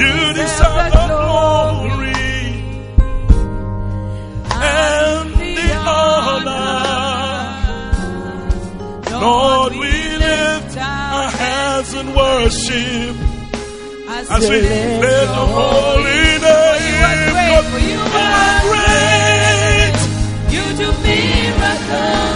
You deserve the glory and the honor. Lord, we lift our hands in worship as we lift the holy name. You You are are great. You do miracles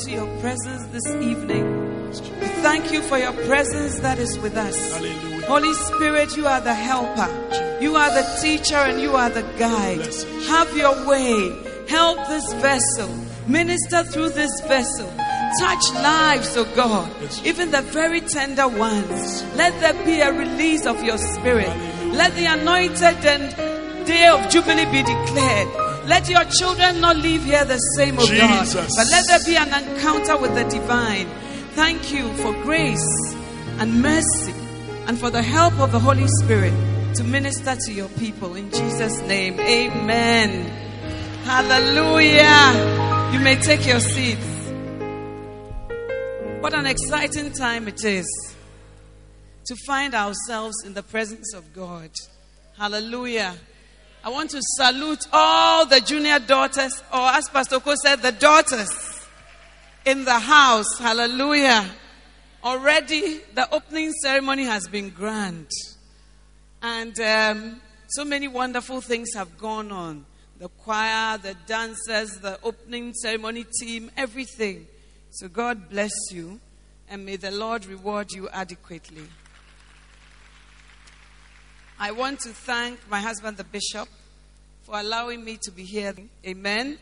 into your presence this evening. We thank you for your presence that is with us. Hallelujah. Holy Spirit, you are the helper. You are the teacher and you are the guide. Have your way. Help this vessel. Minister through this vessel. Touch lives, oh God, even the very tender ones. Let there be a release of your spirit. Let the anointed and day of Jubilee be declared. Let your children not leave here the same, oh God, but let there be an encounter with the divine. Thank you for grace and mercy and for the help of the Holy Spirit to minister to your people. In Jesus' name, amen. Hallelujah. You may take your seats. What an exciting time it is to find ourselves in the presence of God. Hallelujah. I want to salute all the junior daughters, or as Pastor Ko said, the daughters in the house. Hallelujah. Already the opening ceremony has been grand. And um, so many wonderful things have gone on. The choir, the dancers, the opening ceremony team, everything. So God bless you and may the Lord reward you adequately. I want to thank my husband, the bishop, for allowing me to be here. Amen.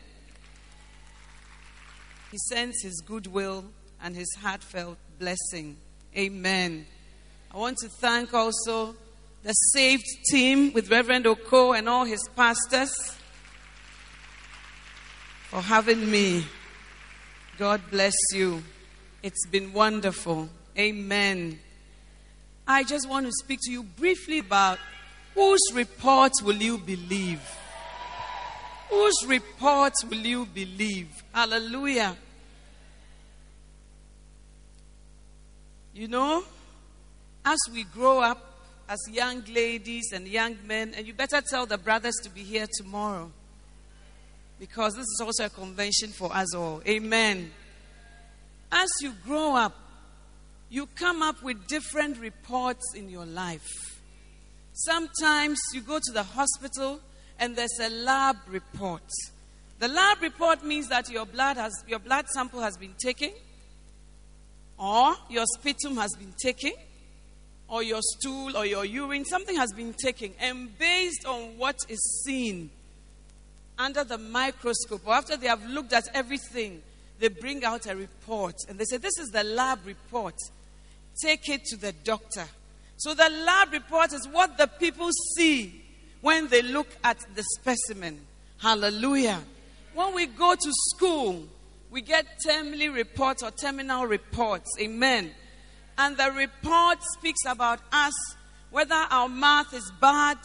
He sends his goodwill and his heartfelt blessing. Amen. I want to thank also the saved team with Reverend Oko and all his pastors for having me. God bless you. It's been wonderful. Amen. I just want to speak to you briefly about whose report will you believe? Whose report will you believe? Hallelujah. You know, as we grow up as young ladies and young men, and you better tell the brothers to be here tomorrow because this is also a convention for us all. Amen. As you grow up, you come up with different reports in your life. Sometimes you go to the hospital and there's a lab report. The lab report means that your blood has your blood sample has been taken, or your sputum has been taken, or your stool or your urine, something has been taken, and based on what is seen under the microscope, or after they have looked at everything, they bring out a report and they say, This is the lab report. Take it to the doctor. So the lab report is what the people see when they look at the specimen. Hallelujah. When we go to school, we get termly reports or terminal reports. Amen. And the report speaks about us, whether our math is bad,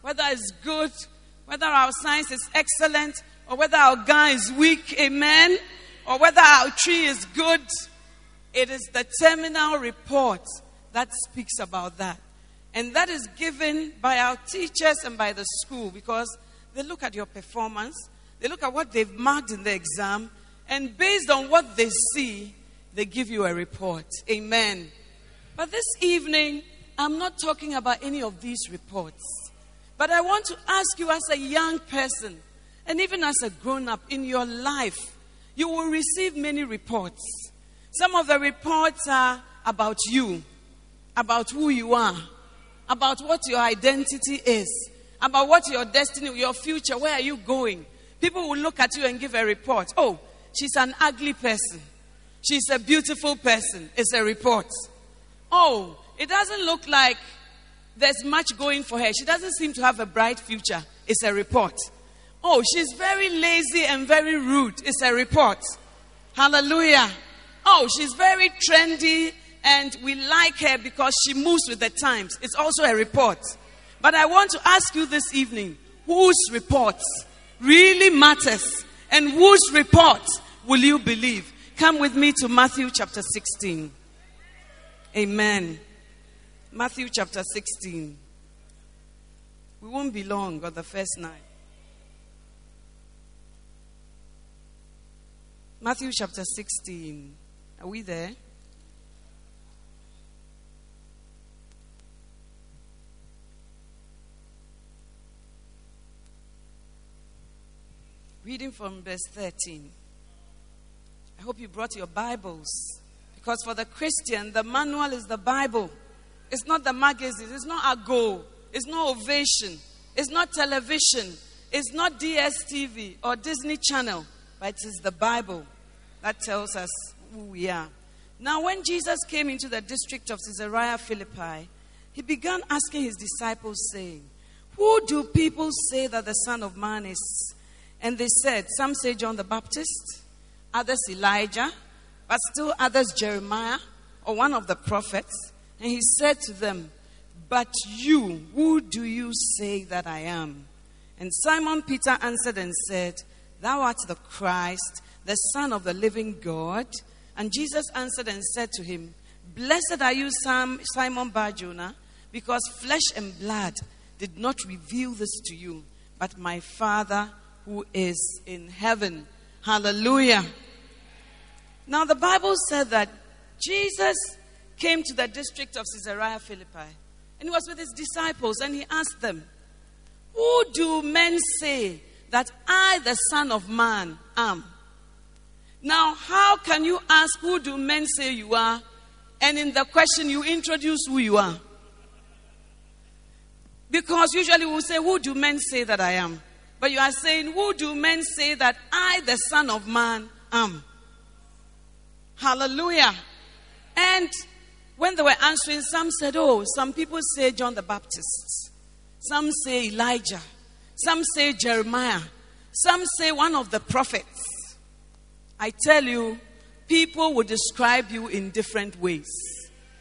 whether it's good, whether our science is excellent, or whether our guy is weak. Amen. Or whether our Twi is good. It is the terminal report that speaks about that. And that is given by our teachers and by the school because they look at your performance, they look at what they've marked in the exam, and based on what they see, they give you a report. Amen. But this evening, I'm not talking about any of these reports. But I want to ask you, as a young person, and even as a grown up in your life, you will receive many reports. Some of the reports are about you, about who you are, about what your identity is, about what your destiny, your future, where are you going? People will look at you and give a report. Oh, she's an ugly person. She's a beautiful person. It's a report. Oh, it doesn't look like there's much going for her. She doesn't seem to have a bright future. It's a report. Oh, she's very lazy and very rude. It's a report. Hallelujah. Oh, she's very trendy and we like her because she moves with the times. It's also a report. But I want to ask you this evening whose report really matters and whose report will you believe? Come with me to Matthew chapter 16. Amen. Matthew chapter 16. We won't be long on the first night. Matthew chapter 16. Are we there? Reading from verse 13. I hope you brought your Bibles. Because for the Christian, the manual is the Bible. It's not the magazine. It's not a goal. It's not ovation. It's not television. It's not DSTV or Disney Channel. But it is the Bible that tells us who we are. Now, when Jesus came into the district of Caesarea Philippi, he began asking his disciples, saying, Who do people say that the Son of Man is? And they said, Some say John the Baptist, others Elijah but still others Jeremiah or one of the prophets. And he said to them, But you, who do you say that I am? And Simon Peter answered and said, Thou art the Christ, the Son of the living God. And Jesus answered and said to him, Blessed are you, Simon Barjona, because flesh and blood did not reveal this to you, but my Father who is in heaven. Hallelujah. Now, the Bible said that Jesus came to the district of Caesarea Philippi and he was with his disciples and he asked them, Who do men say that I, the Son of Man, am? Now, how can you ask, Who do men say you are? And in the question, you introduce who you are. Because usually we'll say, Who do men say that I am? But you are saying, Who do men say that I, the Son of Man, am? Hallelujah. And when they were answering, some said, Oh, some people say John the Baptist. Some say Elijah. Some say Jeremiah. Some say one of the prophets. I tell you, people will describe you in different ways.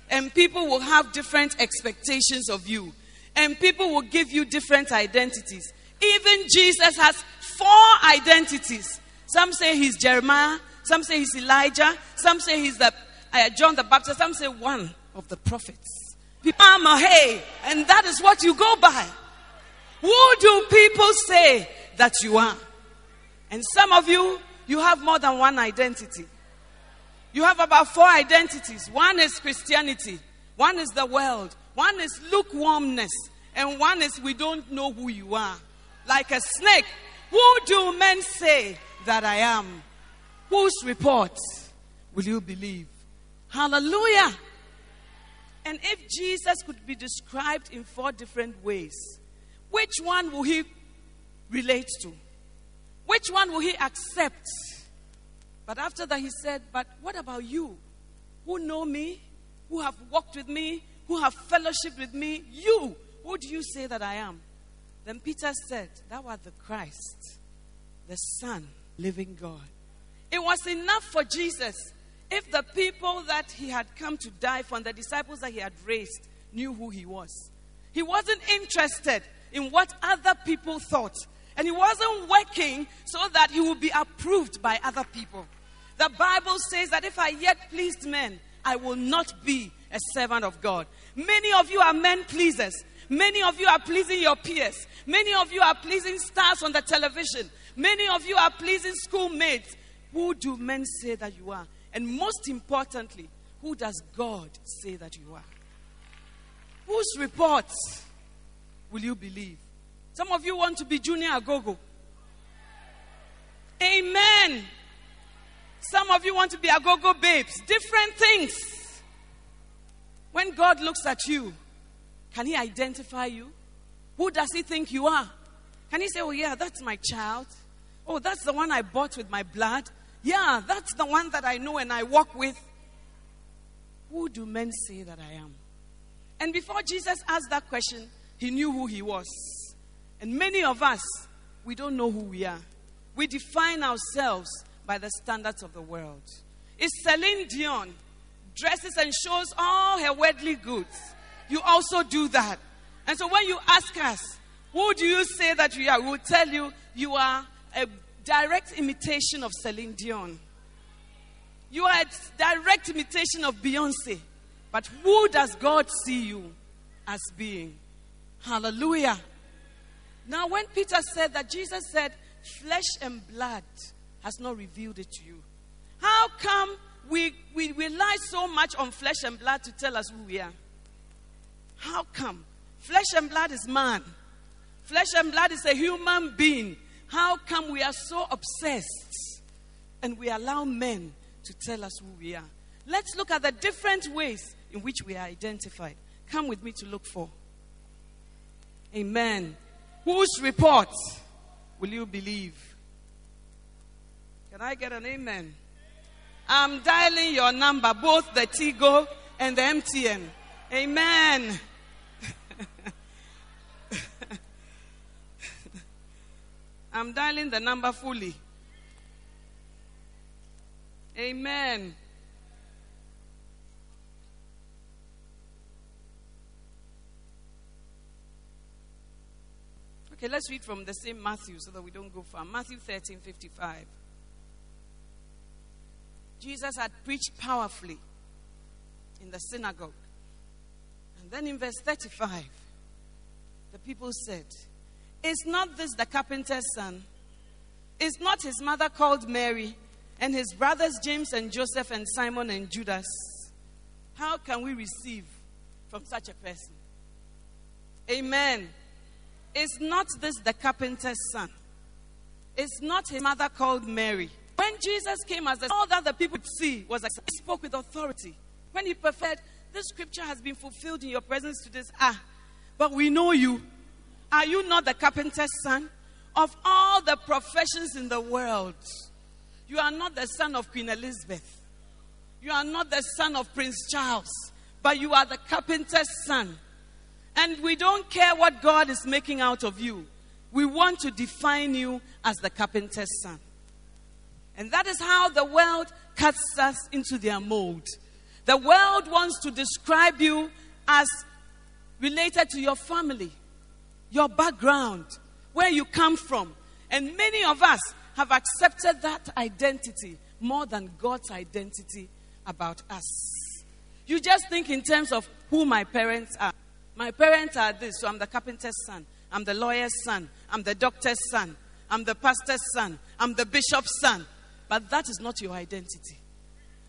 And people will have different expectations of you. And people will give you different identities. Even Jesus has four identities. Some say he's Jeremiah, some say he's Elijah. Some say he's the uh, John the Baptist. Some say one of the prophets. I'm a hey, and that is what you go by. Who do people say that you are? And some of you, you have more than one identity. You have about four identities. One is Christianity, one is the world, one is lukewarmness, and one is we don't know who you are. like a snake. Who do men say that I am? Whose report will you believe? Hallelujah. And if Jesus could be described in four different ways, which one will he relate to? Which one will he accept? But after that, he said, But what about you who know me, who have walked with me, who have fellowship with me? You, who do you say that I am? Then Peter said, Thou art the Christ, the Son, living God. It was enough for Jesus if the people that he had come to die for and the disciples that he had raised knew who he was. He wasn't interested in what other people thought. And he wasn't working so that he would be approved by other people. The Bible says that if I yet pleased men, I will not be a servant of God. Many of you are men pleasers. Many of you are pleasing your peers. Many of you are pleasing stars on the television. Many of you are pleasing schoolmates. Who do men say that you are? And most importantly, who does God say that you are? Whose reports will you believe? Some of you want to be Junior Agogo. Amen. Some of you want to be Agogo babes. Different things. When God looks at you, can He identify you? Who does He think you are? Can He say, Oh, yeah, that's my child? Oh, that's the one I bought with my blood? Yeah, that's the one that I know and I walk with. Who do men say that I am? And before Jesus asked that question, he knew who he was. And many of us, we don't know who we are. We define ourselves by the standards of the world. If Celine Dion dresses and shows all her worldly goods. You also do that. And so when you ask us, who do you say that you are? We will tell you you are a direct imitation of Celine Dion. You are a direct imitation of Beyonce. But who does God see you as being? Hallelujah. Now, when Peter said that Jesus said, flesh and blood has not revealed it to you, how come we, we rely so much on flesh and blood to tell us who we are? How come? Flesh and blood is man, flesh and blood is a human being. How come we are so obsessed and we allow men to tell us who we are? Let's look at the different ways in which we are identified. Come with me to look for. Amen. Whose report will you believe? Can I get an amen? I'm dialing your number, both the Tigo and the MTN. Amen. I'm dialing the number fully. Amen. Okay, let's read from the same Matthew so that we don't go far. Matthew 13 55. Jesus had preached powerfully in the synagogue. And then in verse 35, the people said, Is not this the carpenter's son? Is not his mother called Mary, and his brothers James and Joseph and Simon and Judas? How can we receive from such a person? Amen. Is not this the carpenter's son? Is not his mother called Mary? When Jesus came as the, all that the people see was like he spoke with authority. When he preferred, this scripture has been fulfilled in your presence to this. Ah, but we know you. Are you not the carpenter's son? Of all the professions in the world, you are not the son of Queen Elizabeth. You are not the son of Prince Charles, but you are the carpenter's son. And we don't care what God is making out of you. We want to define you as the carpenter's son. And that is how the world cuts us into their mold. The world wants to describe you as related to your family, your background, where you come from. And many of us have accepted that identity more than God's identity about us. You just think in terms of who my parents are. My parents are this, so I'm the carpenter's son, I'm the lawyer's son, I'm the doctor's son, I'm the pastor's son, I'm the bishop's son. But that is not your identity.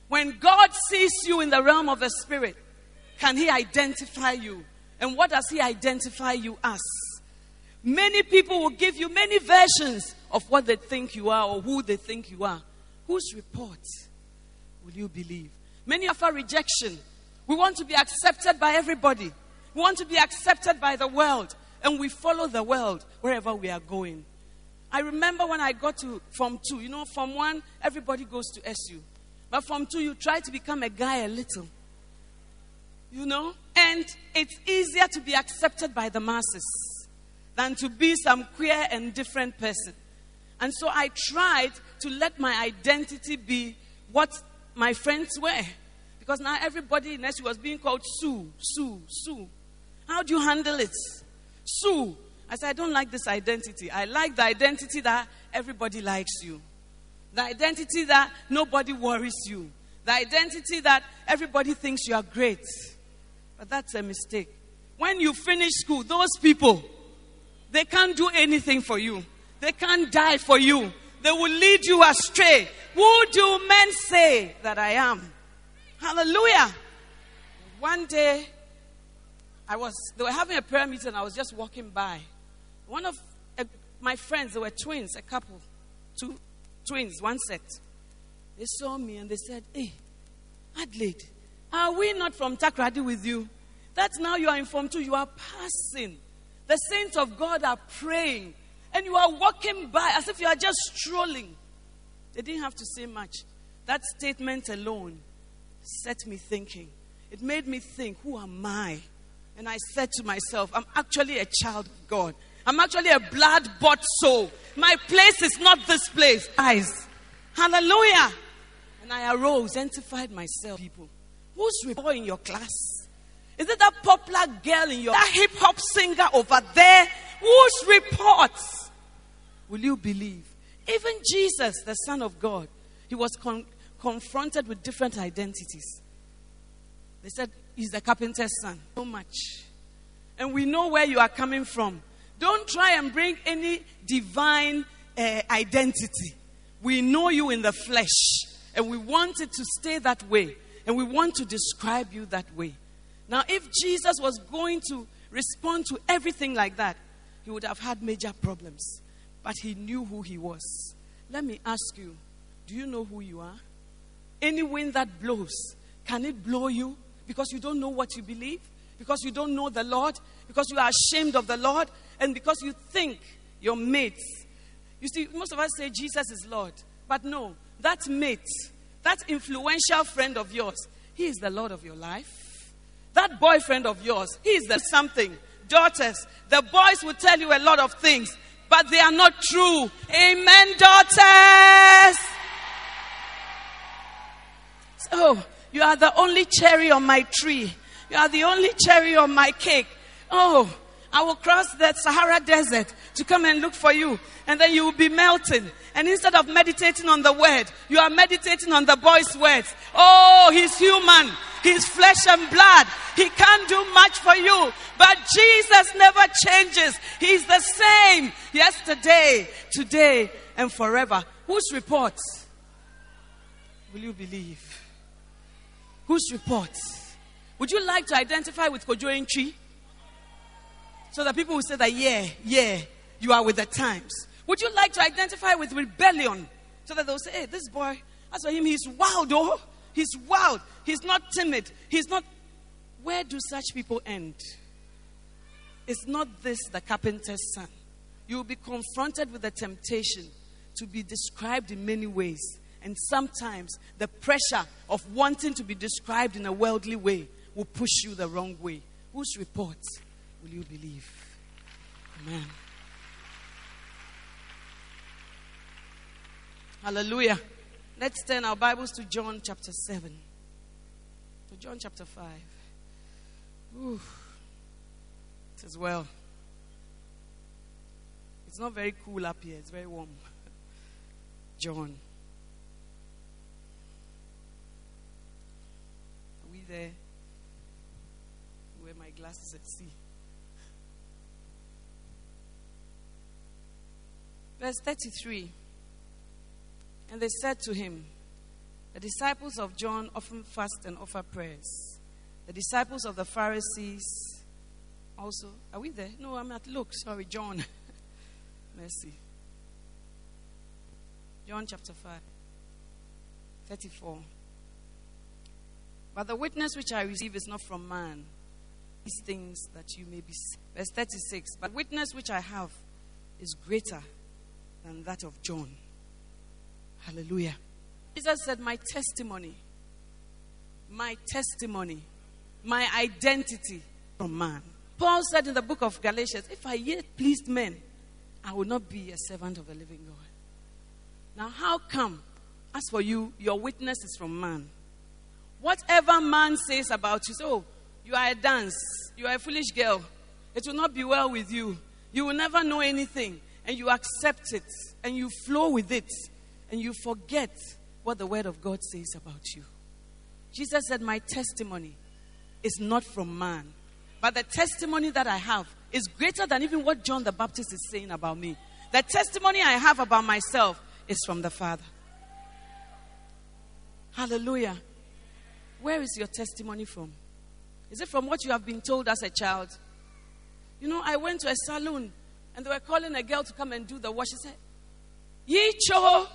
When God sees you in the realm of the spirit, can He identify you? And what does He identify you as? Many people will give you many versions of what they think you are or who they think you are. Whose report will you believe? Many of our rejection. We want to be accepted by everybody. We want to be accepted by the world. And we follow the world wherever we are going. I remember when I got to Form 2, you know, Form 1, everybody goes to SU. But Form 2, you try to become a guy a little. You know? And it's easier to be accepted by the masses than to be some queer and different person. And so I tried to let my identity be what my friends were. Because now everybody in SU was being called Sue, Sue, Sue. How do you handle it? Sue. I said, I don't like this identity. I like the identity that everybody likes you, the identity that nobody worries you, the identity that everybody thinks you are great. But that's a mistake. When you finish school, those people, they can't do anything for you, they can't die for you. They will lead you astray. Who do men say that I am? Hallelujah. One day, I was, they were having a prayer meeting. I was just walking by. One of uh, my friends, they were twins, a couple, two twins, one set. They saw me and they said, Hey, Adelaide, are we not from Takoradi with you? That now you are informed too. You are passing. The saints of God are praying. And you are walking by as if you are just strolling. They didn't have to say much. That statement alone set me thinking. It made me think, who am I? And I said to myself, I'm actually a child of God. I'm actually a blood bought soul. My place is not this place. Eyes. Hallelujah. And I arose, identified myself. People, who's report in your class? Is it that popular girl in your that hip hop singer over there? Whose reports will you believe? Even Jesus, the Son of God, he was con- confronted with different identities. They said, He's the carpenter's son. So much. And we know where you are coming from. Don't try and bring any divine uh, identity. We know you in the flesh, and we want it to stay that way, and we want to describe you that way. Now, if Jesus was going to respond to everything like that, he would have had major problems. But he knew who he was. Let me ask you do you know who you are? Any wind that blows, can it blow you? Because you don't know what you believe, because you don't know the Lord, because you are ashamed of the Lord, and because you think your mates. You see, most of us say Jesus is Lord, but no, that mate, that influential friend of yours, he is the Lord of your life. That boyfriend of yours, he is the something. Daughters, the boys will tell you a lot of things, but they are not true. Amen, daughters. So, you are the only cherry on my tree. You are the only cherry on my cake. Oh, I will cross the Sahara Desert to come and look for you. And then you will be melting. And instead of meditating on the word, you are meditating on the boy's words. Oh, he's human. He's flesh and blood. He can't do much for you. But Jesus never changes. He's the same yesterday, today, and forever. Whose reports will you believe? Whose reports? Would you like to identify with Kojo Antwi? So that people will say that, yeah, yeah, you are with the times. Would you like to identify with rebellion? So that they'll say, hey, this boy, as for him, he's wild, oh. He's wild. He's not timid. He's not. Where do such people end? It's not this the carpenter's son. You will be confronted with the temptation to be described in many ways. And sometimes the pressure of wanting to be described in a worldly way will push you the wrong way. Whose report will you believe? Amen. Hallelujah. Let's turn our Bibles to John chapter 7. To John chapter 5. Ooh. It is well. It's not very cool up here, it's very warm. John. There where my glasses at sea. Verse 33 And they said to him, The disciples of John often fast and offer prayers. The disciples of the Pharisees also. Are we there? No, I'm at Luke. Sorry, John. Mercy. John chapter 5, 34. But the witness which I receive is not from man. These things that you may be. Verse 36. But witness which I have is greater than that of John. Hallelujah. Jesus said, My testimony, my testimony, my identity from man. Paul said in the book of Galatians, If I yet pleased men, I will not be a servant of the living God. Now, how come, as for you, your witness is from man? Whatever man says about you, so oh, you are a dance, you are a foolish girl, it will not be well with you. You will never know anything, and you accept it, and you flow with it, and you forget what the Word of God says about you. Jesus said, My testimony is not from man, but the testimony that I have is greater than even what John the Baptist is saying about me. The testimony I have about myself is from the Father. Hallelujah. Where is your testimony from? Is it from what you have been told as a child? You know, I went to a saloon and they were calling a girl to come and do the wash. She said, Yicho,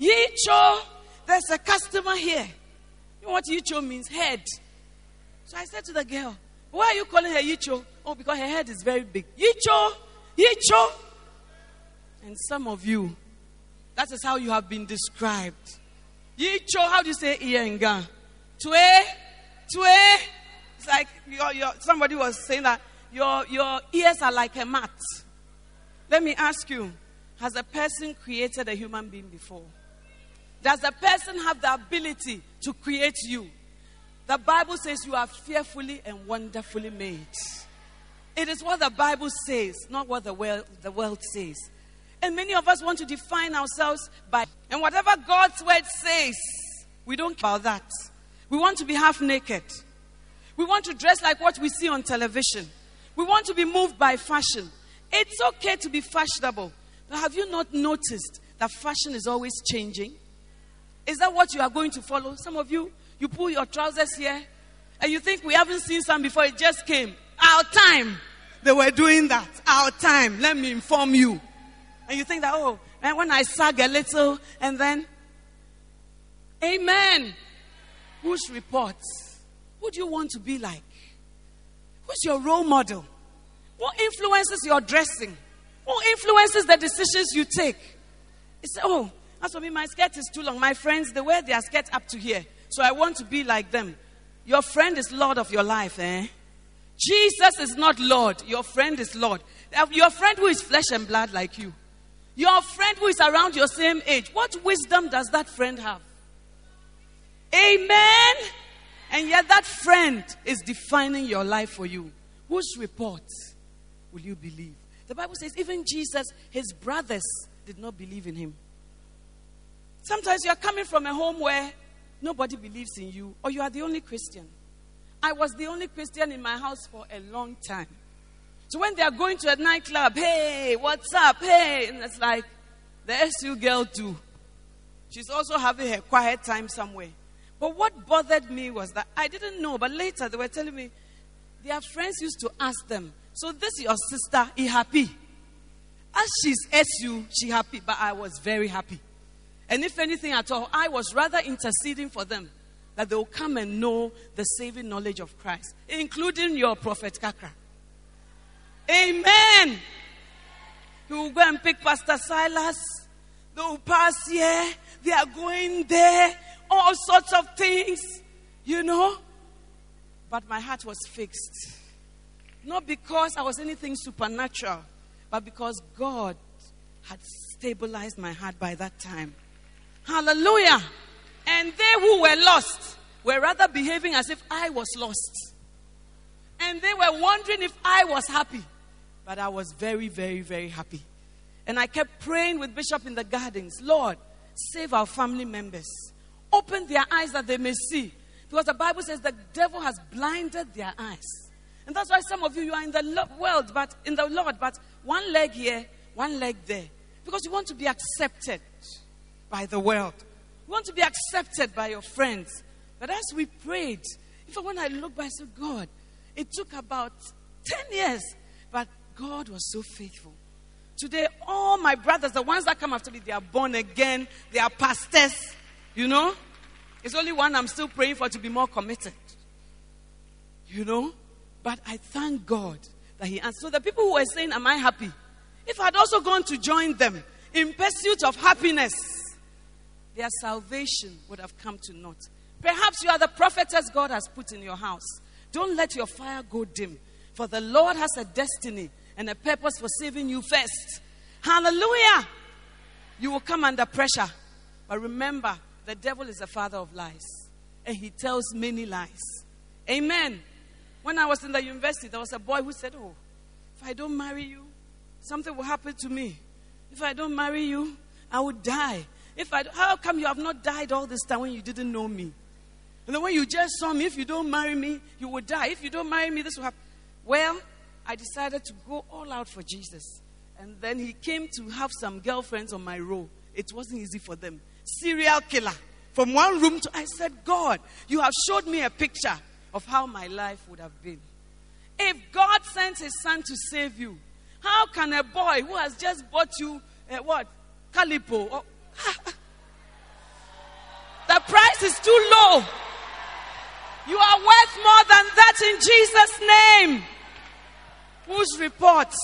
Yicho, there's a customer here. You know what Yicho means? Head. So I said to the girl, Why are you calling her Yicho? Oh, because her head is very big. Yicho, Yicho. And some of you, that is how you have been described. Yicho, how do you say Iyenga? Tue, Tue. It's like your, your, somebody was saying that your, your ears are like a mat. Let me ask you Has a person created a human being before? Does a person have the ability to create you? The Bible says you are fearfully and wonderfully made. It is what the Bible says, not what the world, the world says. And many of us want to define ourselves by, and whatever God's word says, we don't care about that. We want to be half naked. We want to dress like what we see on television. We want to be moved by fashion. It's okay to be fashionable. But have you not noticed that fashion is always changing? Is that what you are going to follow? Some of you, you pull your trousers here and you think we haven't seen some before, it just came. Our time, they were doing that. Our time, let me inform you. And you think that, oh, and when I sag a little and then, Amen. Whose reports? Who do you want to be like? Who's your role model? What influences your dressing? What influences the decisions you take? It's, oh, as for me, my skirt is too long. My friends, they wear their skirt up to here. So I want to be like them. Your friend is Lord of your life, eh? Jesus is not Lord. Your friend is Lord. Your friend who is flesh and blood like you. Your friend who is around your same age. What wisdom does that friend have? Amen. And yet that friend is defining your life for you. Whose report will you believe? The Bible says even Jesus, his brothers did not believe in him. Sometimes you are coming from a home where nobody believes in you, or you are the only Christian. I was the only Christian in my house for a long time. So when they are going to a nightclub, hey, what's up? Hey, and it's like the SU girl too. She's also having her quiet time somewhere. But what bothered me was that I didn't know, but later they were telling me their friends used to ask them, So this is your sister, he happy? As she's SU, she happy, but I was very happy. And if anything at all, I was rather interceding for them that they will come and know the saving knowledge of Christ, including your prophet Kakra. Amen. You will go and pick Pastor Silas. They will pass here. They are going there all sorts of things, you know. But my heart was fixed. Not because I was anything supernatural, but because God had stabilized my heart by that time. Hallelujah. And they who were lost were rather behaving as if I was lost. And they were wondering if I was happy. But I was very, very, very happy. And I kept praying with Bishop in the gardens Lord, save our family members. Open their eyes that they may see. Because the Bible says the devil has blinded their eyes. And that's why some of you, you are in the world, but in the Lord, but one leg here, one leg there. Because you want to be accepted by the world. You want to be accepted by your friends. But as we prayed, even when I look back, I said, God, it took about 10 years. But God was so faithful. Today, all my brothers, the ones that come after me, they are born again, they are pastors, you know. It's only one I'm still praying for to be more committed, you know. But I thank God that He answered. So the people who were saying, Am I happy? If I'd also gone to join them in pursuit of happiness, their salvation would have come to naught. Perhaps you are the prophetess God has put in your house. Don't let your fire go dim, for the Lord has a destiny and a purpose for saving you first. Hallelujah! You will come under pressure. But remember, the devil is the father of lies, and he tells many lies. Amen. When I was in the university, there was a boy who said, Oh, if I don't marry you, something will happen to me. If I don't marry you, I will die. If I, how come you have not died all this time when you didn't know me? And then when you just saw me, if you don't marry me, you will die. If you don't marry me, this will happen. Well, I decided to go all out for Jesus. And then he came to have some girlfriends on my row. It wasn't easy for them. Serial killer. From one room to, I said, God, you have showed me a picture of how my life would have been. If God sent his son to save you, how can a boy who has just bought you, uh, what, calipo? Oh, the price is too low. You are worth more than that in Jesus' name. Whose report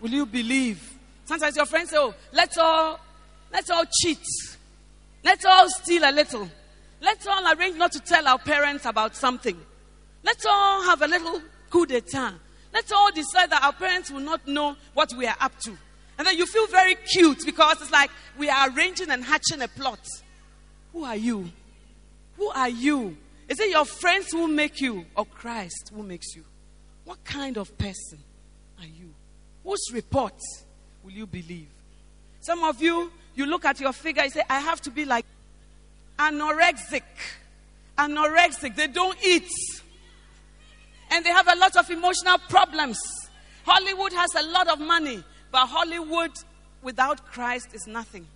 will you believe? Sometimes your friends say, Oh, let's all let's all cheat. Let's all steal a little. Let's all arrange not to tell our parents about something. Let's all have a little coup d'etat. Let's all decide that our parents will not know what we are up to. And then you feel very cute because it's like we are arranging and hatching a plot. Who are you? Who are you? Is it your friends who make you or Christ who makes you? What kind of person are you? Whose report will you believe? Some of you, you look at your figure, you say, I have to be like anorexic. Anorexic. They don't eat. And they have a lot of emotional problems. Hollywood has a lot of money, but Hollywood without Christ is nothing.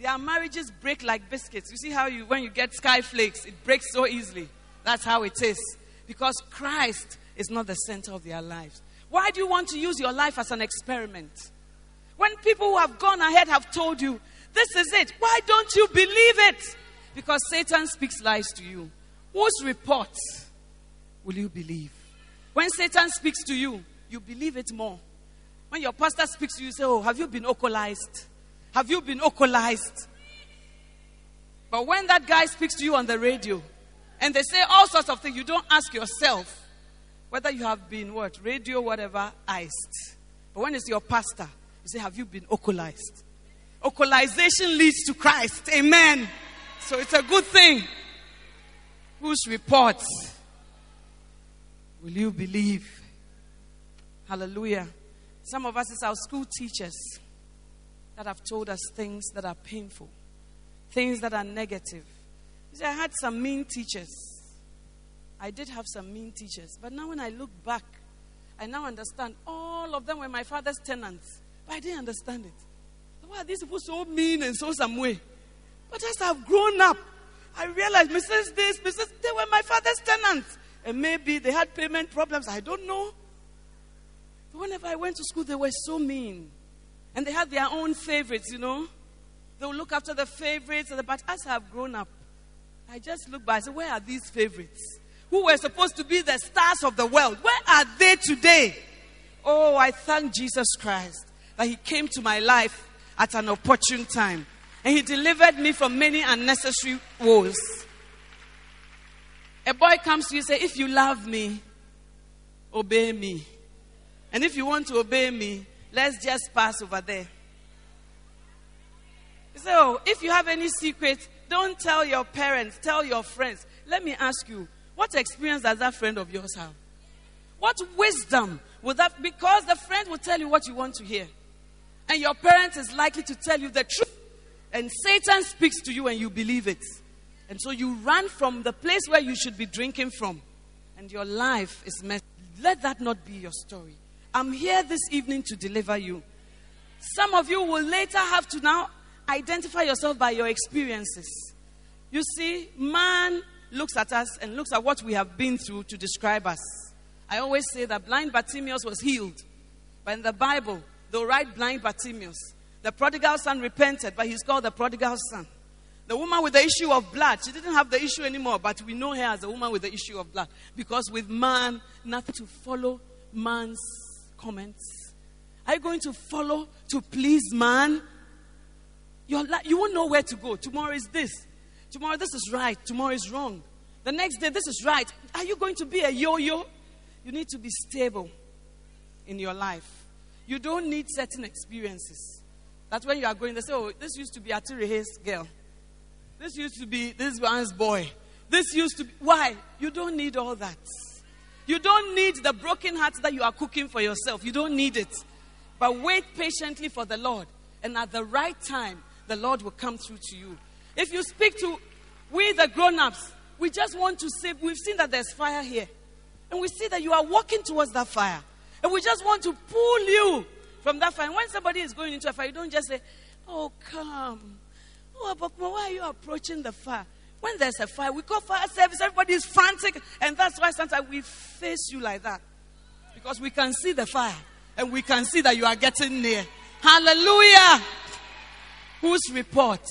Their marriages break like biscuits. You see how you, when you get sky flakes, it breaks so easily. That's how it is. Because Christ is not the center of their lives. Why do you want to use your life as an experiment? When people who have gone ahead have told you, this is it, why don't you believe it? Because Satan speaks lies to you. Whose report will you believe? When Satan speaks to you, you believe it more. When your pastor speaks to you, you say, Oh, have you been occultized? Have you been occultized? But when that guy speaks to you on the radio and they say all sorts of things, you don't ask yourself whether you have been what? Radio, whatever, iced. But when it's your pastor, you say, Have you been occultized? Occultization leads to Christ. Amen. So it's a good thing. Whose report will you believe? Hallelujah. Some of us is our school teachers that have told us things that are painful, things that are negative. You see, I had some mean teachers. I did have some mean teachers. But now when I look back, I now understand all of them were my father's tenants. But I didn't understand it. Why are these people so mean and so some way? But as I've grown up, I realized Mrs. This, Mrs. They were my father's tenants. And maybe they had payment problems. I don't know. But whenever I went to school, they were so mean. And they had their own favorites, you know. They would look after the favorites. But as I've grown up, I just look back and say, where are these favorites? Who were supposed to be the stars of the world? Where are they today? Oh, I thank Jesus Christ that He came to my life at an opportune time. And He delivered me from many unnecessary woes. A boy comes to you and says, If you love me, obey me. And if you want to obey me, let's just pass over there. So, oh, if you have any secret, don't tell your parents, tell your friends. Let me ask you, what experience does that friend of yours have? What wisdom would that, because the friend will tell you what you want to hear. And your parent is likely to tell you the truth. And Satan speaks to you and you believe it. And so you run from the place where you should be drinking from. And your life is messed. Let that not be your story. I'm here this evening to deliver you. Some of you will later have to now identify yourself by your experiences. You see, man looks at us and looks at what we have been through to describe us. I always say that blind Bartimaeus was healed. But in the Bible, they'll write blind Bartimaeus. The prodigal son repented, but he's called the prodigal son. The woman with the issue of blood, she didn't have the issue anymore, but we know her as the woman with the issue of blood. Because with man, nothing to follow man's comments. Are you going to follow to please man? You won't know where to go. Tomorrow is this. Tomorrow this is right. Tomorrow is wrong. The next day this is right. Are you going to be a yo yo? You need to be stable in your life. You don't need certain experiences. That's when you are going, they say, oh, this used to be Atirehe's girl. This used to be this one's boy. This used to be. Why? You don't need all that. You don't need the broken heart that you are cooking for yourself. You don't need it. But wait patiently for the Lord. And at the right time, the Lord will come through to you. If you speak to we, the grown ups, we just want to say, we've seen that there's fire here. And we see that you are walking towards that fire. And we just want to pull you from that fire. When somebody is going into a fire, you don't just say, Oh, come. Oh, but why are you approaching the fire? When there's a fire, we call fire service, everybody is frantic. And that's why sometimes we face you like that. Because we can see the fire. And we can see that you are getting near. Hallelujah. Whose report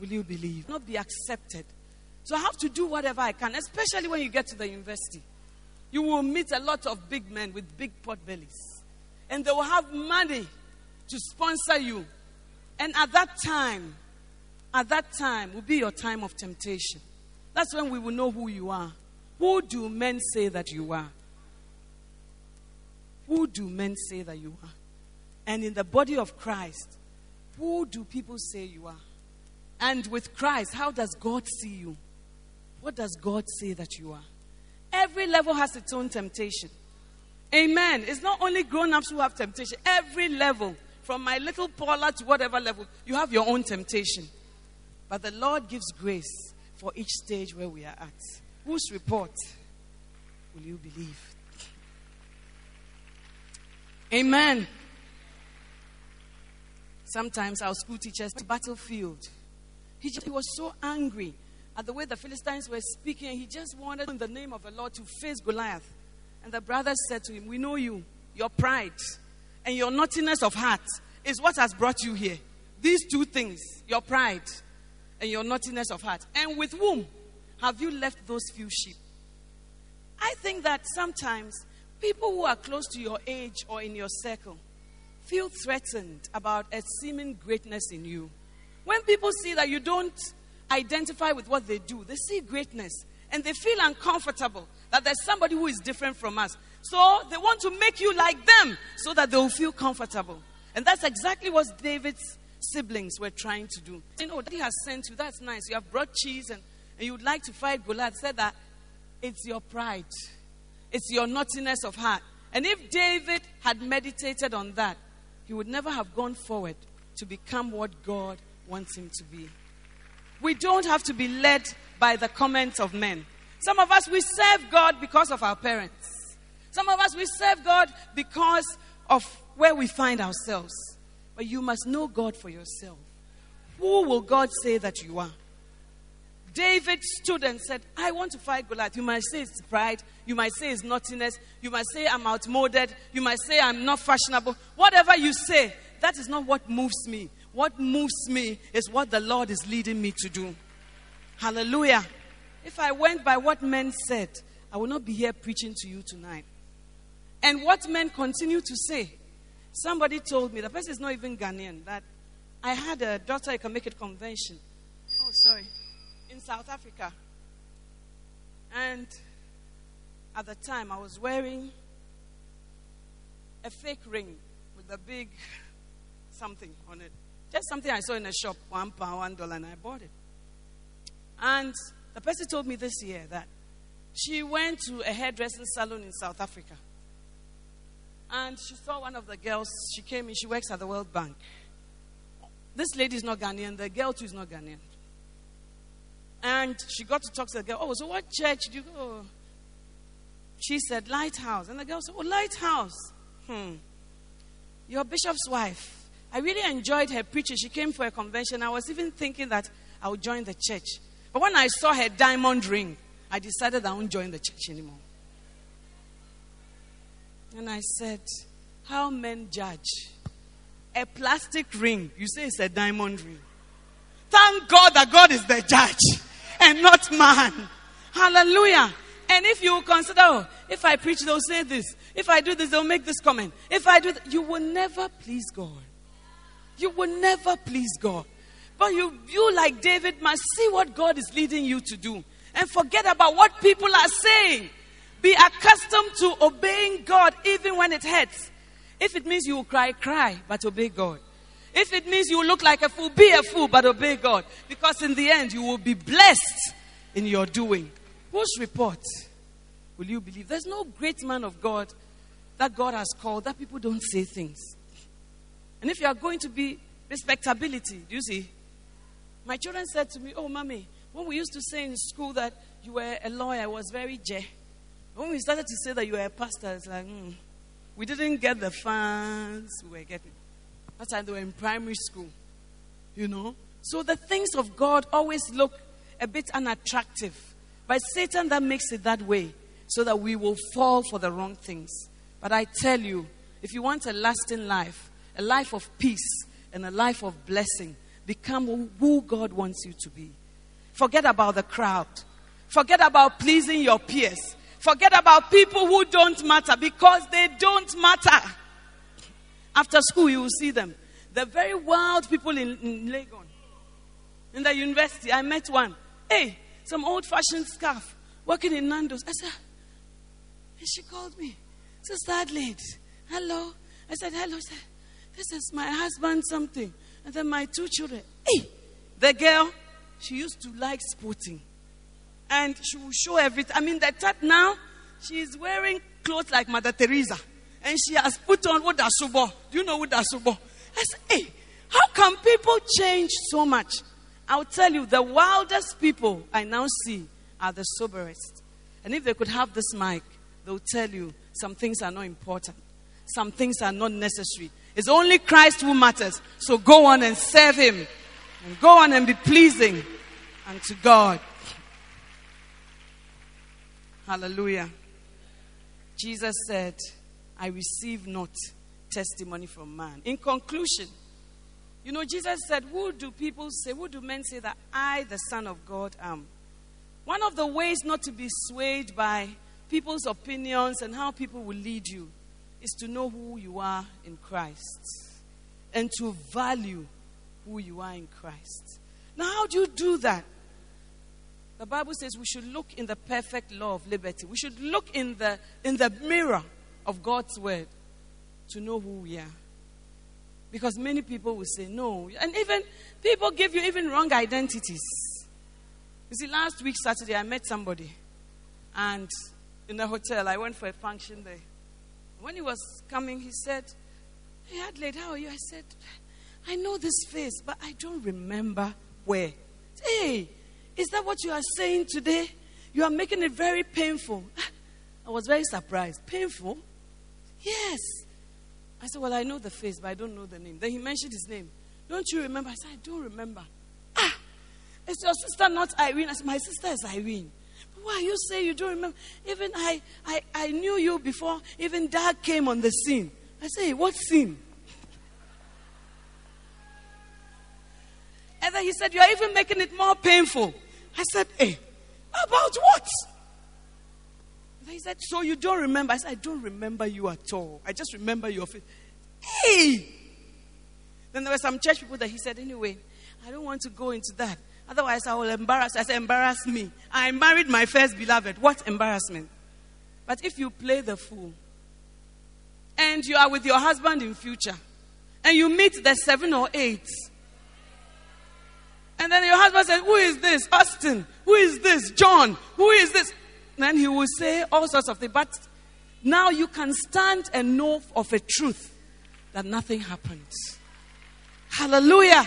will you believe? Not be accepted. So I have to do whatever I can, especially when you get to the university. You will meet a lot of big men with big pot bellies. And they will have money to sponsor you. And at that time, at that time will be your time of temptation. That's when we will know who you are. Who do men say that you are? Who do men say that you are? And in the body of Christ, who do people say you are? And with Christ, how does God see you? What does God say that you are? Every level has its own temptation. Amen. It's not only grown ups who have temptation, every level, from my little Paula to whatever level, you have your own temptation. But the Lord gives grace for each stage where we are at. Whose report will you believe? Amen. Sometimes our school teachers, to battlefield. He, was so angry at the way the Philistines were speaking, he just wanted, in the name of the Lord, to face Goliath. And the brothers said to him, We know you, your pride, and your naughtiness of heart is what has brought you here. These two things, your pride and your naughtiness of heart. And with whom have you left those few sheep? I think that sometimes people who are close to your age or in your circle feel threatened about a seeming greatness in you. When people see that you don't identify with what they do. They see greatness and they feel uncomfortable that there's somebody who is different from us. So they want to make you like them so that they'll feel comfortable. And that's exactly what David's siblings were trying to do. You know, he has sent you. That's nice. You have brought cheese and, and you would like to fight Goliath. Said that it's your pride, it's your naughtiness of heart. And if David had meditated on that, he would never have gone forward to become what God wants him to be. We don't have to be led by the comments of men. Some of us, we serve God because of our parents. Some of us, we serve God because of where we find ourselves. But you must know God for yourself. Who will God say that you are? David stood and said, I want to fight Goliath. You might say it's pride. You might say it's naughtiness. You might say I'm outmoded. You might say I'm not fashionable. Whatever you say, that is not what moves me. What moves me is what the Lord is leading me to do. Hallelujah. If I went by what men said, I would not be here preaching to you tonight. And what men continue to say. Somebody told me, the person is not even Ghanaian, that I had a daughter I can make it convention. Oh, sorry. In South Africa. And at the time, I was wearing a fake ring with a big something on it. Just something I saw in a shop, one pound, one dollar, and I bought it. And the person told me this year that she went to a hairdressing salon in South Africa. And she saw one of the girls. She came in, she works at the World Bank. This lady is not Ghanaian, the girl too is not Ghanaian. And she got to talk to the girl. Oh, so what church do you go? She said, Lighthouse. And the girl said, Oh, Lighthouse. Hmm. Your bishop's wife. I really enjoyed her preaching. She came for a convention. I was even thinking that I would join the church. But when I saw her diamond ring, I decided I won't join the church anymore. And I said, How men judge. A plastic ring, you say it's a diamond ring. Thank God that God is the judge and not man. Hallelujah. And if you consider, oh, if I preach, they'll say this. If I do this, they'll make this comment. If I do that, you will never please God. You will never please God. But you, you, like David, must see what God is leading you to do and forget about what people are saying. Be accustomed to obeying God even when it hurts. If it means you will cry, cry, but obey God. If it means you will look like a fool, be a fool, but obey God. Because in the end, you will be blessed in your doing. Whose report will you believe? There's no great man of God that God has called that people don't say things. And if you are going to be respectability, do you see? My children said to me, Oh, mommy, when we used to say in school that you were a lawyer, I was very J. When we started to say that you were a pastor, it's like, mm, we didn't get the fans we were getting. That time they were in primary school, you know. So the things of God always look a bit unattractive. But Satan that makes it that way so that we will fall for the wrong things. But I tell you, if you want a lasting life, a life of peace, and a life of blessing, become who God wants you to be. Forget about the crowd. Forget about pleasing your peers. Forget about people who don't matter because they don't matter. After school, you will see them. The very wild people in, in Legon, in the university. I met one. Hey, some old fashioned scarf working in Nando's. I said, and she called me. Sister Adelaide, hello. I said, hello. She said, this is my husband something. And then my two children. Hey, the girl, she used to like sporting. And she will show everything. I mean, that type now, she is wearing clothes like Mother Teresa. And she has put on what Udasubo. Do you know what Udasubo? I said, hey, how can people change so much? I'll tell you, the wildest people I now see are the soberest. And if they could have this mic, they'll tell you some things are not important, some things are not necessary. It's only Christ who matters. So go on and serve Him. And go on and be pleasing unto God. Hallelujah. Jesus said, I receive not testimony from man. In conclusion, you know, Jesus said, Who do people say, who do men say that I, the Son of God, am? One of the ways not to be swayed by people's opinions and how people will lead you is to know who you are in Christ and to value who you are in Christ. Now, how do you do that? The Bible says we should look in the perfect law of liberty. We should look in the, in the mirror of God's word to know who we are. Because many people will say no. And even people give you even wrong identities. You see, last week, Saturday, I met somebody. And in the hotel, I went for a function there. When he was coming, he said, Hey, Adelaide, how are you? I said, I know this face, but I don't remember where. Hey, is that what you are saying today? You are making it very painful. I was very surprised. Painful? Yes. I said, Well, I know the face, but I don't know the name. Then he mentioned his name. Don't you remember? I said, I don't remember. Ah, is your sister not Irene? I said, My sister is Irene. Why you say you don't remember? Even I, I, I knew you before even dad came on the scene. I say, what scene? And then he said, You're even making it more painful. I said, Hey, about what? He said, So you don't remember? I said, I don't remember you at all. I just remember your face. Hey! Then there were some church people that he said, Anyway, I don't want to go into that. Otherwise, I will embarrass. I embarrass me. I married my first beloved. What embarrassment? But if you play the fool and you are with your husband in future and you meet the seven or eight, and then your husband says, Who is this? Austin. Who is this? John. Who is this? Then he will say all sorts of things. But now you can stand and know of a truth that nothing happens. Hallelujah.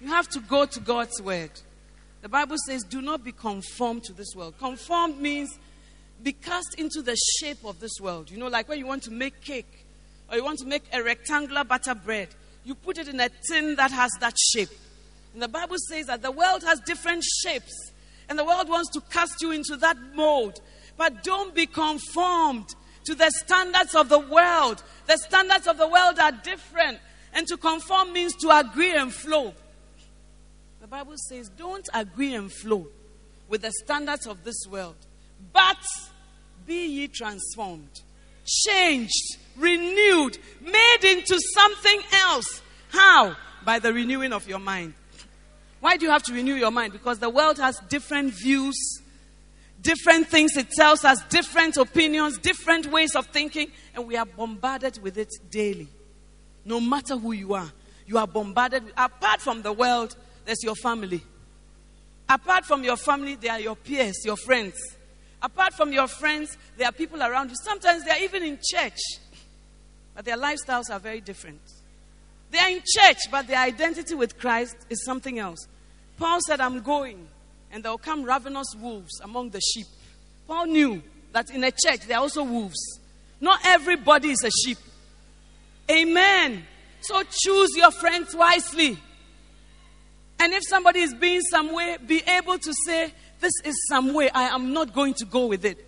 You have to go to God's word. The Bible says, do not be conformed to this world. Conformed means be cast into the shape of this world. You know, like when you want to make cake or you want to make a rectangular butter bread, you put it in a tin that has that shape. And the Bible says that the world has different shapes, and the world wants to cast you into that mold. But don't be conformed. to the standards of the world. The standards of the world are different. And to conform means to agree and flow. The Bible says, don't agree and flow with the standards of this world, but be ye transformed, changed, renewed, made into something else. How? By the renewing of your mind. Why do you have to renew your mind? Because the world has different views, different things it tells us, different opinions, different ways of thinking, and we are bombarded with it daily. No matter who you are, you are bombarded. Apart from the world, there's your family. Apart from your family, there are your peers, your friends. Apart from your friends, there are people around you. Sometimes they are even in church, but their lifestyles are very different. They are in church, but their identity with Christ is something else. Paul said, I'm going, and there will come ravenous wolves among the sheep. Paul knew that in a church there are also wolves. Not everybody is a sheep. Amen. So choose your friends wisely. And if somebody is being some way, be able to say, This is some way, I am not going to go with it.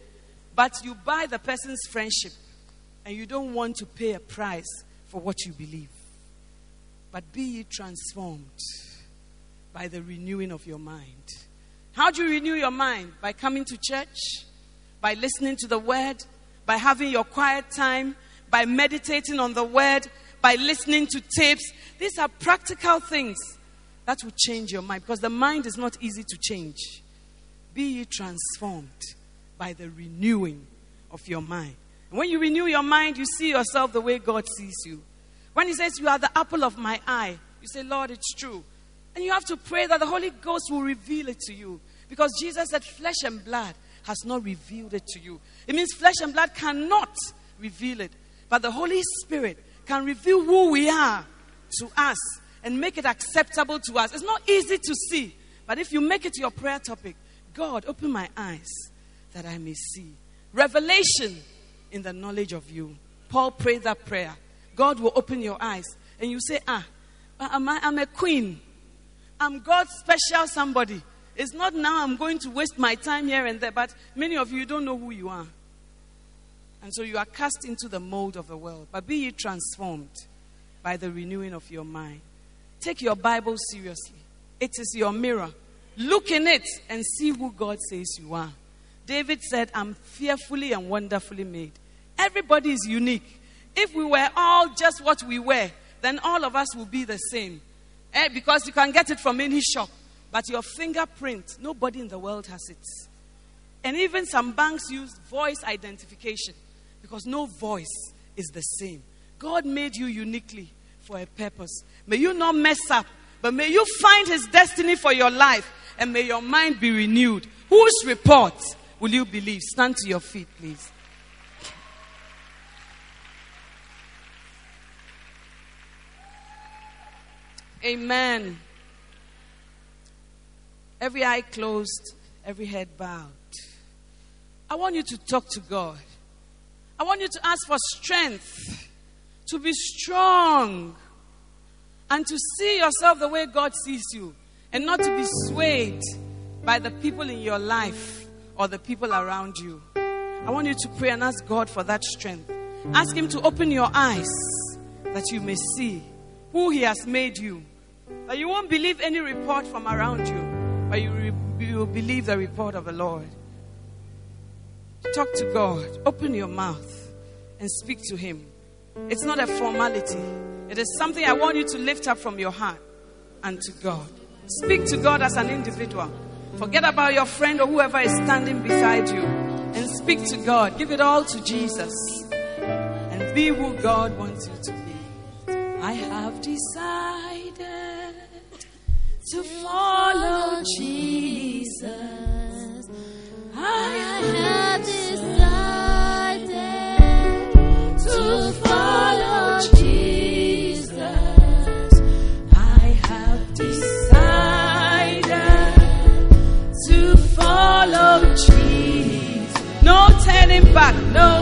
But you buy the person's friendship and you don't want to pay a price for what you believe. But be ye transformed by the renewing of your mind. How do you renew your mind? By coming to church, by listening to the word, by having your quiet time, by meditating on the word, by listening to tapes. These are practical things that will change your mind because the mind is not easy to change. Be ye transformed by the renewing of your mind. And when you renew your mind, you see yourself the way God sees you. When He says, You are the apple of my eye, you say, Lord, it's true. And you have to pray that the Holy Ghost will reveal it to you. Because Jesus said, Flesh and blood has not revealed it to you. It means flesh and blood cannot reveal it. But the Holy Spirit can reveal who we are to us and make it acceptable to us. It's not easy to see, but if you make it your prayer topic, God, open my eyes that I may see. Revelation in the knowledge of you. Paul prayed that prayer. God will open your eyes, and you say, Ah, I'm a, I'm a queen. I'm God's special somebody. It's not now I'm going to waste my time here and there, but many of you don't know who you are. And so you are cast into the mold of the world. But be ye transformed by the renewing of your mind. Take your Bible seriously. It is your mirror. Look in it and see who God says you are. David said, I'm fearfully and wonderfully made. Everybody is unique. If we were all just what we were, then all of us would be the same. Eh, because you can get it from any shop. But your fingerprint, nobody in the world has it. And even some banks use voice identification because no voice is the same. God made you uniquely for a purpose. May you not mess up, but may you find His destiny for your life and may your mind be renewed. Whose report will you believe? Stand to your feet, please. Amen. Every eye closed, every head bowed. I want you to talk to God. I want you to ask for strength to be strong and to see yourself the way God sees you and not to be swayed by the people in your life or the people around you. I want you to pray and ask God for that strength. Ask Him to open your eyes that you may see who He has made you. That you won't believe any report from around you, but you, re- you will believe the report of the Lord. Talk to God. Open your mouth and speak to Him. It's not a formality, it is something I want you to lift up from your heart and to God. Speak to God as an individual. Forget about your friend or whoever is standing beside you and speak to God. Give it all to Jesus and be who God wants you to be. I have decided to follow Jesus. I have decided No turning back, no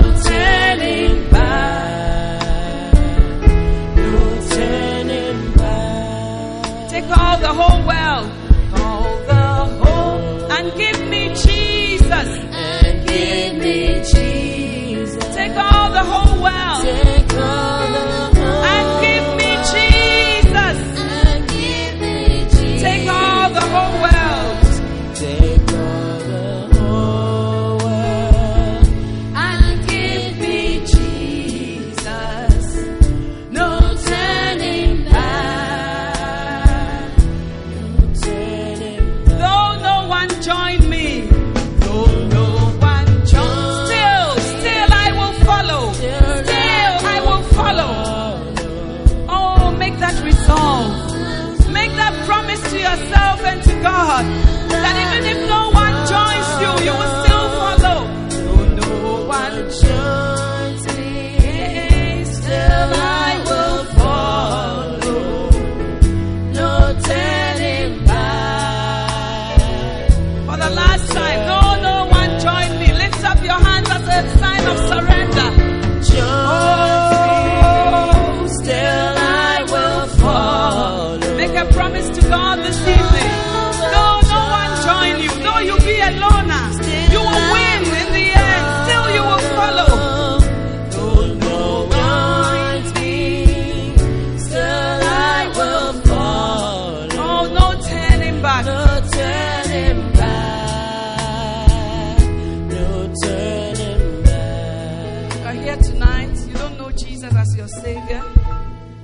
Savior.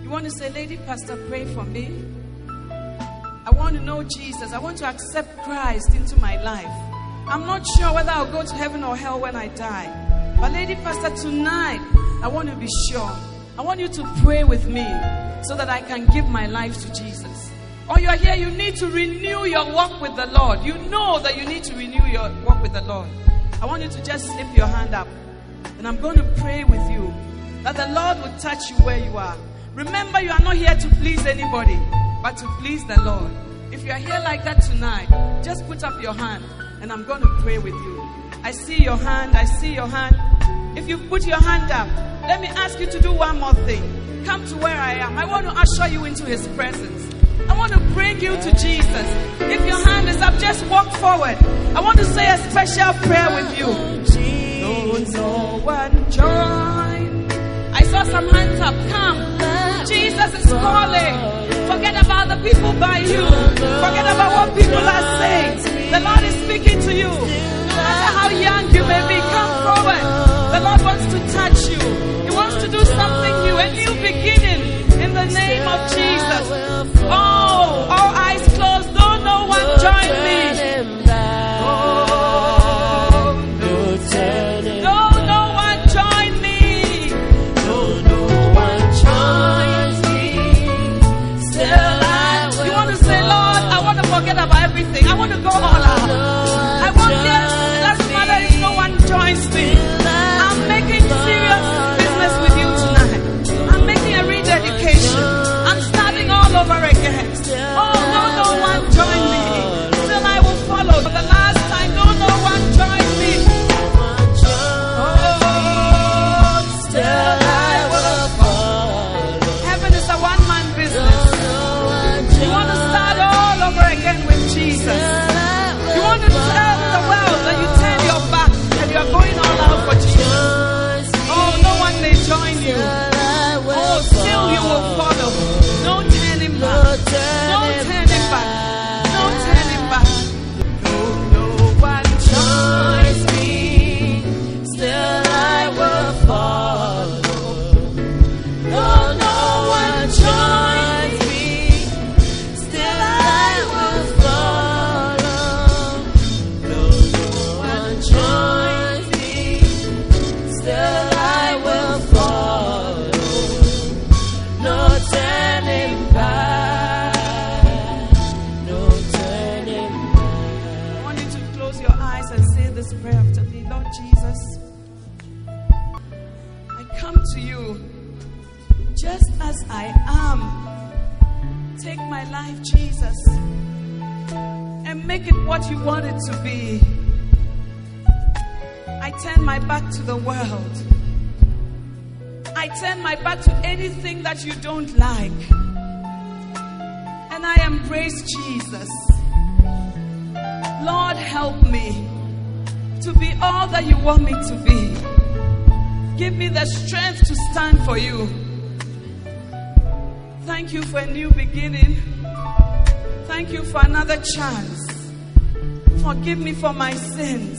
You want to say, Lady Pastor, pray for me. I want to know Jesus. I want to accept Christ into my life. I'm not sure whether I'll go to heaven or hell when I die. But, Lady Pastor, tonight, I want to be sure. I want you to pray with me so that I can give my life to Jesus. Or you're here, you need to renew your walk with the Lord. You know that you need to renew your walk with the Lord. I want you to just slip your hand up. And I'm going to pray with you that the Lord will touch you where you are. Remember, you are not here to please anybody, but to please the Lord. If you are here like that tonight, just put up your hand and I'm going to pray with you. I see your hand, I see your hand. If you put your hand up, let me ask you to do one more thing. Come to where I am. I want to usher you into His presence. I want to bring you to Jesus. If your hand is up, just walk forward. I want to say a special prayer with you. No, no one join. Saw some. Come. Jesus is calling. Forget about the people by you. Forget about what people are saying. The Lord is speaking to you. No matter how young you may be, come forward. The Lord wants to touch you. He wants to do something new, a new beginning in the name of Jesus. Oh, all eyes closed. No, no one join me. As I am. Take my life, Jesus, and make it what you want it to be. I turn my back to the world. I turn my back to anything that you don't like. And I embrace Jesus. Lord, help me to be all that you want me to be. Give me the strength to stand for you. Thank you for a new beginning. Thank you for another chance. Forgive me for my sins.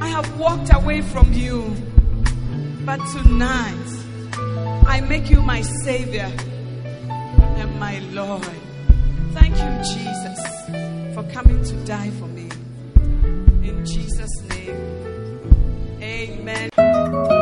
I have walked away from you. But tonight, I make you my Savior and my Lord. Thank you, Jesus, for coming to die for me. In Jesus' name, amen.